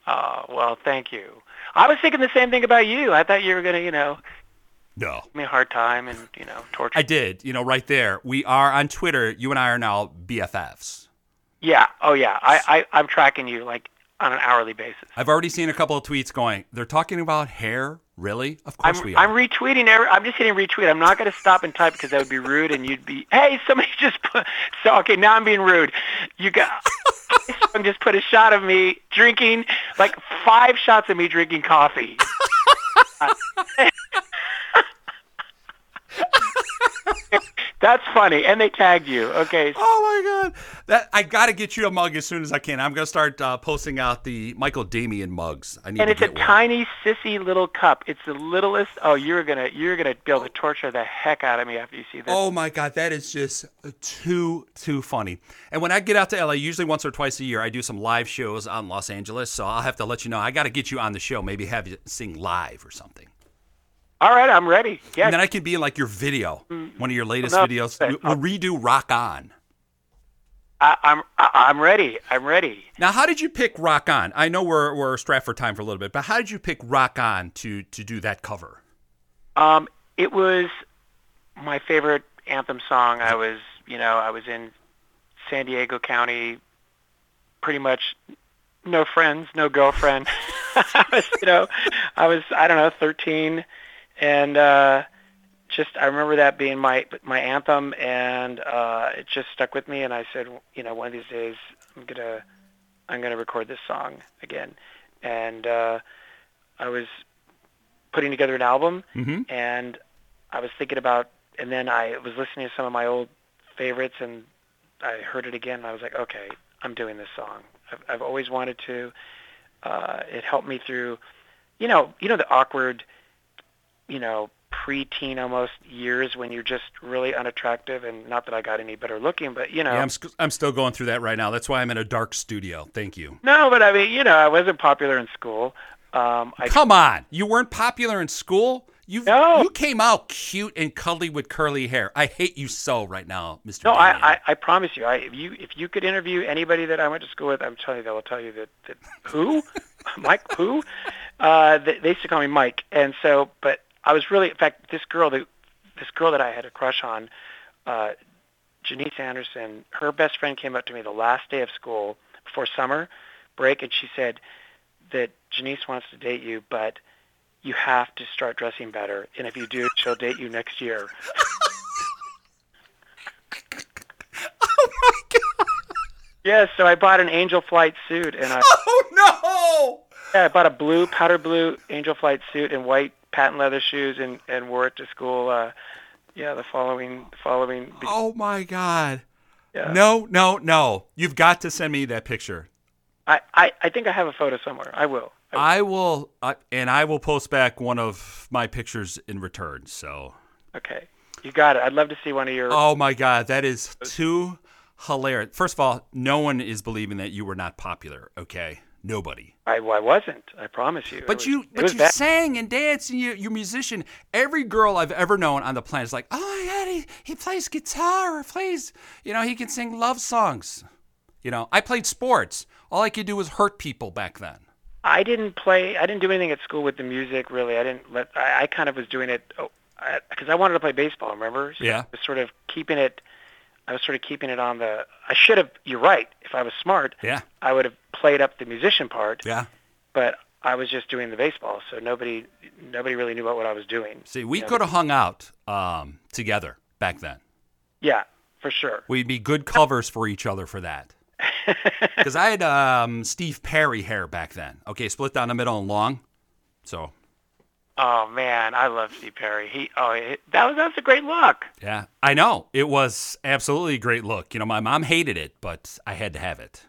C: Oh, well, thank you. I was thinking the same thing about you. I thought you were going to, you know,
B: No.
C: give me a hard time and you know torture.
B: I did, you know, right there. We are on Twitter. You and I are now BFFs.
C: yeah. Oh, yeah. I, I I'm tracking you like on an hourly basis.
B: I've already seen a couple of tweets going, they're talking about hair? Really? Of
C: I'm,
B: course we are.
C: I'm retweeting. Every, I'm just hitting retweet. I'm not going to stop and type because that would be rude, and you'd be, hey, somebody just put. So okay, now I'm being rude. You got. Someone just put a shot of me drinking, like five shots of me drinking coffee. That's funny, and they tagged you. Okay,
B: Oh my god! That I got to get you a mug as soon as I can. I'm gonna start uh, posting out the Michael Damian mugs. I need
C: and it's a
B: one.
C: tiny sissy little cup. It's the littlest. Oh, you're gonna you're gonna be able to torture the heck out of me after you see this.
B: Oh my god, that is just too too funny. And when I get out to LA, usually once or twice a year, I do some live shows out in Los Angeles. So I'll have to let you know. I got to get you on the show. Maybe have you sing live or something.
C: All right, I'm ready. Yeah,
B: And then I can be in like your video, one of your latest
C: No,
B: videos. We'll redo Rock On.
C: I, I'm I, I'm ready. I'm ready.
B: Now, how did you pick Rock On? I know we're we're strapped for time for a little bit, but how did you pick Rock On to to do that cover?
C: Um, it was my favorite anthem song. I was, you know, I was in San Diego County, pretty much no friends, no girlfriend. I was, you know, I was, I don't know, 13, and uh, just I remember that being my my anthem, and uh, it just stuck with me. And I said, you know, one of these days I'm gonna I'm gonna record this song again. And uh, I was putting together an album,
B: Mm-hmm.
C: and I was thinking about, and then I was listening to some of my old favorites, and I heard it again. And I was like, okay, I'm doing this song. I've, I've always wanted to. Uh, it helped me through, you know, you know the awkward, you know, pre-teen almost years when you're just really unattractive, and not that I got any better looking, but you know,
B: Yeah, I'm, sc- I'm still going through that right now. That's why I'm in a dark studio. Thank you.
C: no, but I mean, you know, I wasn't popular in school. Um, I
B: Come on, you weren't popular in school. You
C: No.
B: you came out cute and cuddly with curly hair. I hate you so right now, Mr.
C: No, I, I, I promise you. I, if you if you could interview anybody that I went to school with, I'm telling you, they'll tell you that, that who, Mike, who, uh, they, they used to call me Mike, and so, but I was really, in fact, this girl, that, this girl that I had a crush on, uh, Janice Anderson, her best friend came up to me the last day of school before summer break, and she said that Janice wants to date you, but you have to start dressing better, and if you do, she'll date you next year. Oh my god! Yes, so I bought an Angel Flight suit, and I
B: Oh no!
C: yeah, I bought a blue powder blue Angel Flight suit and white patent leather shoes, and and wore it to school. Uh, yeah, the following following.
B: Oh my God!
C: Yeah.
B: No, no, no! You've got to send me that picture.
C: I, I I think I have a photo somewhere. I will. I,
B: I will, uh, and I will post back one of my pictures in return. So,
C: okay, you got it. I'd love to see one of your.
B: oh my God, that is too hilarious. First of all, no one is believing that you were not popular. Okay, nobody.
C: I, I wasn't. I promise you.
B: But
C: was-
B: you, but you
C: bad.
B: sang and danced, and you, you're musician. Every girl I've ever known on the planet is like, oh my God, he, he plays guitar or plays, you know, he can sing love songs. You know, I played sports. All I could do was hurt people back then.
C: I didn't play. I didn't do anything at school with the music. Really, I didn't let. I, I kind of was doing it oh, because I wanted to play baseball. Remember? So
B: Yeah.
C: I sort of keeping it. I was sort of keeping it on the. I should have. You're right. If I was smart,
B: Yeah,
C: I would have played up the musician part.
B: yeah.
C: But I was just doing the baseball, so nobody nobody really knew what, what I was doing.
B: See, we could have hung out um, together back then.
C: Yeah, for sure.
B: We'd be good covers for each other for that. Because I had um, Steve Perry hair back then. Okay, split down the middle and long. So
C: Oh man, I love Steve Perry. He oh that was that was a great look.
B: yeah, I know it was absolutely a great look. You know, my mom hated it, but I had to have it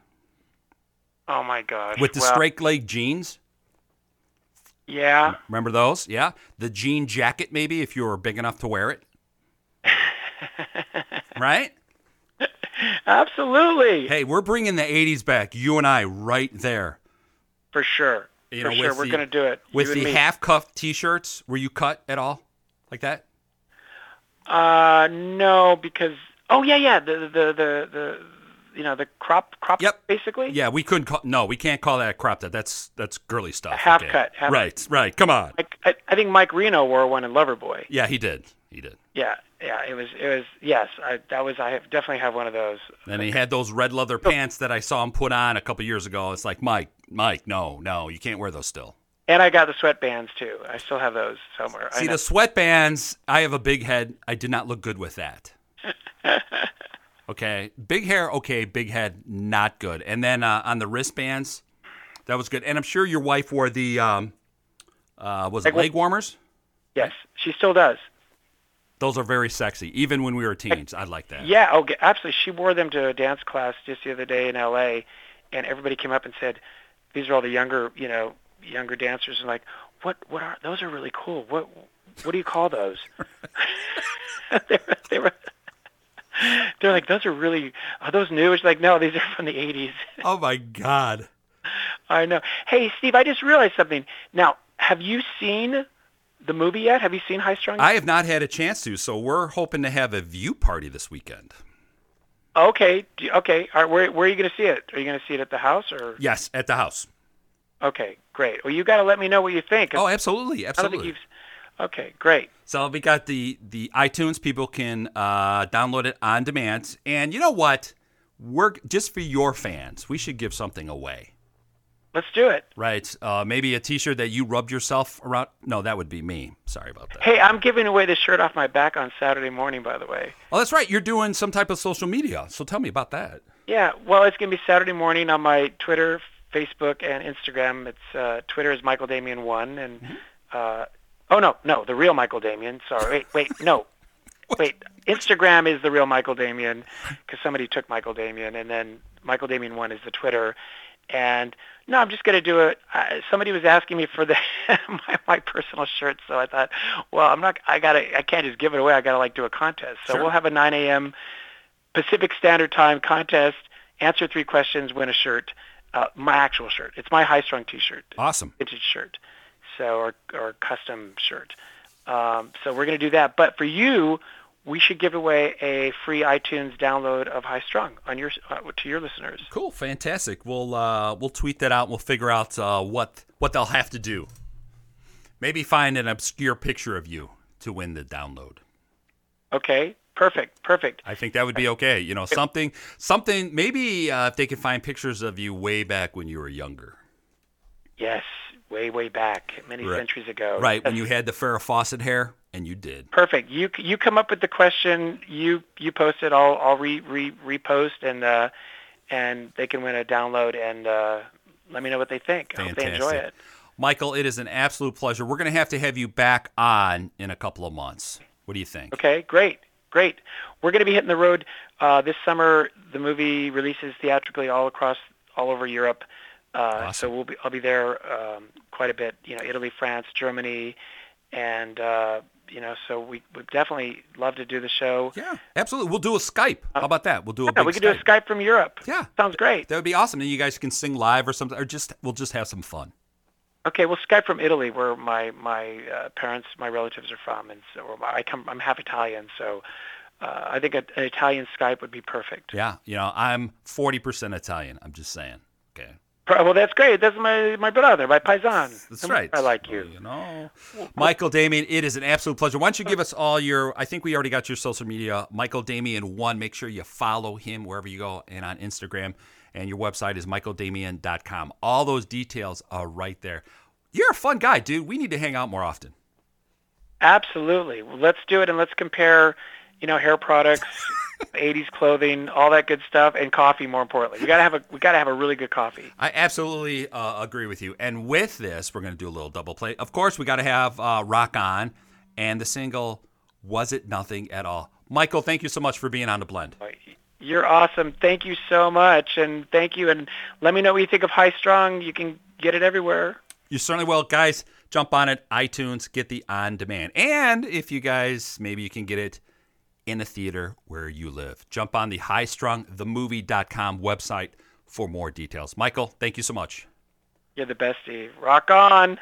C: Oh my gosh.
B: with the
C: Well,
B: straight leg jeans.
C: Yeah.
B: Remember those? Yeah, the jean jacket maybe if you were big enough to wear it. right?
C: Absolutely.
B: Hey, we're bringing the '80s back. You and I, right there.
C: For sure.
B: You
C: for
B: know,
C: sure,
B: with
C: we're
B: the-
C: gonna do it.
B: with the
C: me.
B: half cuff t-shirts were you cut at all like that
C: Uh, no, because oh yeah, yeah, the the the the you know the crop crop
B: Yep.
C: basically.
B: yeah we couldn't call no we can't call that a crop that that's that's girly stuff
C: half
B: okay.
C: cut, half-
B: right right come on
C: Like, I, I think Mike Reno wore one in Loverboy.
B: yeah he did he did.
C: Yeah, yeah, it was it was yes, I that was I have, definitely have one of those.
B: and he had those red leather pants that i saw him put on a couple years ago. It's like mike mike no no you can't wear those still.
C: And I got the sweatbands too. I still have those somewhere.
B: See the sweatbands i have a big head. I did not look good with that. Okay big hair okay big head not good. And then uh, on the wristbands that was good. And i'm sure your wife wore the um uh was it leg warmers?
C: Yes, she still does.
B: Those are very sexy. Even when we were teens, I like that.
C: Yeah, oh, absolutely. She wore them to a dance class just the other day in L.A., and everybody came up and said, "These are all the younger, you know, younger dancers." And like, what? What are those? Are really cool. What? What do you call those? they were. They were they're like, those are really. Are those new? It's like, no, these are from the '80s.
B: Oh my God.
C: I know. Hey, Steve, I just realized something. Now, have you seen the movie yet? Have you seen High Strung?
B: I have not had a chance to, so we're hoping to have a view party this weekend.
C: okay. Okay. All right, where Where are you going to see it? Are you going to see it at the house or?
B: Yes, at the house.
C: Okay, great. Well, you got to let me know what you think.
B: Oh, absolutely,
C: I don't think
B: absolutely.
C: Okay, great.
B: So we got the the iTunes. People can uh, download it on demand. And you know what? We're just for your fans. We should give something away.
C: Let's do it.
B: Right. Uh, maybe a T-shirt that you rubbed yourself around. No, that would be me. Sorry about that.
C: Hey, I'm giving away the shirt off my back on Saturday morning, by the way.
B: Oh, that's right. You're doing some type of social media. So tell me about that.
C: Yeah. Well, it's going to be Saturday morning on my Twitter, Facebook, and Instagram. It's uh, Twitter is Michael Damian one, and uh, oh no, no, the real Michael Damian. Sorry, wait, wait, no, wait. Instagram is the real Michael Damian because somebody took Michael Damian, and then Michael Damian one is the Twitter. And no, I'm just going to do it. Uh, somebody was asking me for the my, my personal shirt, so I thought, well, I'm not. I gotta. I can't just give it away. I gotta like do a contest. So
B: Sure.
C: we'll have a 9 a.m. Pacific Standard Time contest. Answer three questions, win a shirt. Uh, my actual shirt. It's my high strung T-shirt,
B: Awesome.
C: vintage shirt, so or or custom shirt. Um, so we're going to do that. But for you, we should give away a free iTunes download of High Strung on your uh, to your listeners.
B: Cool. Fantastic. We'll uh, we'll tweet that out. and We'll figure out uh, what what they'll have to do. Maybe find an obscure picture of you to win the download.
C: Okay, perfect, perfect.
B: I think that would be okay. You know, something something. Maybe uh, if they can find pictures of you way back when you were younger.
C: Yes, way way back, many
B: Right.
C: centuries ago.
B: Right when you had the Farrah Fawcett hair, and you did.
C: Perfect. You you come up with the question. You you post it. I'll I'll re re repost and uh, and they can win a download and uh, let me know what they think. I hope they enjoy it.
B: Michael, it is an absolute pleasure. We're going to have to have you back on in a couple of months. What do you think?
C: Okay, great, great. We're going to be hitting the road uh, this summer. The movie releases theatrically all across all over Europe. Uh,
B: Awesome.
C: So we'll be I'll be there um, quite a bit. You know, Italy, France, Germany, and uh, you know, so we would definitely love to do the show.
B: Yeah, absolutely. We'll do a Skype. How about that? We'll do a
C: Yeah, we could do a Skype from Europe.
B: Yeah.
C: sounds great.
B: That would be awesome. And you guys can sing live or something, or just we'll just have some fun.
C: Okay, well, Skype from Italy, where my my uh, parents, my relatives are from, and so I come. I'm half Italian, so uh, I think a, an Italian Skype would be perfect.
B: Yeah, you know, I'm 40% Italian. I'm just saying. Okay.
C: Well, that's great. That's my my brother, my paisan.
B: That's right.
C: I like you.
B: You know, Michael Damian, it is an absolute pleasure. Why don't you give us all your? I think we already got your social media. Michael Damian one. Make sure you follow him wherever you go, and on Instagram. And your website is michaeldamian.com. All those details are right there. You're a fun guy, dude. We need to hang out more often.
C: Absolutely. Well, let's do it, and let's compare. You know, hair products, 80s clothing, all that good stuff, and coffee. More importantly, we gotta have a we gotta have a really good coffee.
B: I absolutely uh, agree with you. And with this, we're going to do a little double play. Of course, we got to have uh, Rock On and the single Was It Nothing at All. Michael, thank you so much for being on the blend.
C: You're awesome. Thank you so much, and thank you. And let me know what you think of High Strung. You can get it everywhere.
B: You certainly will. Guys, jump on it, iTunes, get the on demand. And if you guys, maybe you can get it in a theater where you live. Jump on the highstrungthemovie.com website for more details. Michael, thank you so much.
C: You're the best, Steve. Rock on.